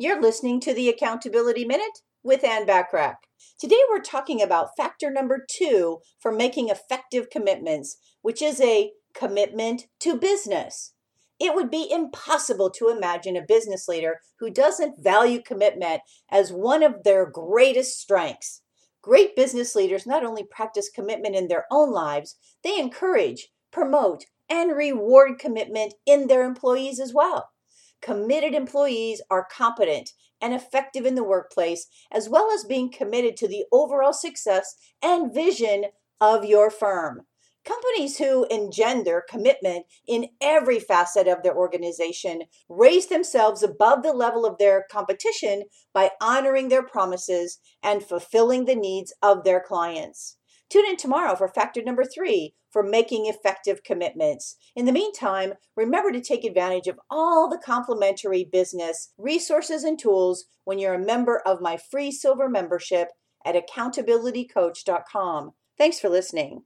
You're listening to the Accountability Minute with Ann Bachrach. Today we're talking about factor number two for making effective commitments, which is a commitment to business. It would be impossible to imagine a business leader who doesn't value commitment as one of their greatest strengths. Great business leaders not only practice commitment in their own lives, they encourage, promote, and reward commitment in their employees as well. Committed employees are competent and effective in the workplace, as well as being committed to the overall success and vision of your firm. Companies who engender commitment in every facet of their organization raise themselves above the level of their competition by honoring their promises and fulfilling the needs of their clients. Tune in tomorrow for factor number three for making effective commitments. In the meantime, remember to take advantage of all the complimentary business resources and tools when you're a member of my free silver membership at accountabilitycoach.com. Thanks for listening.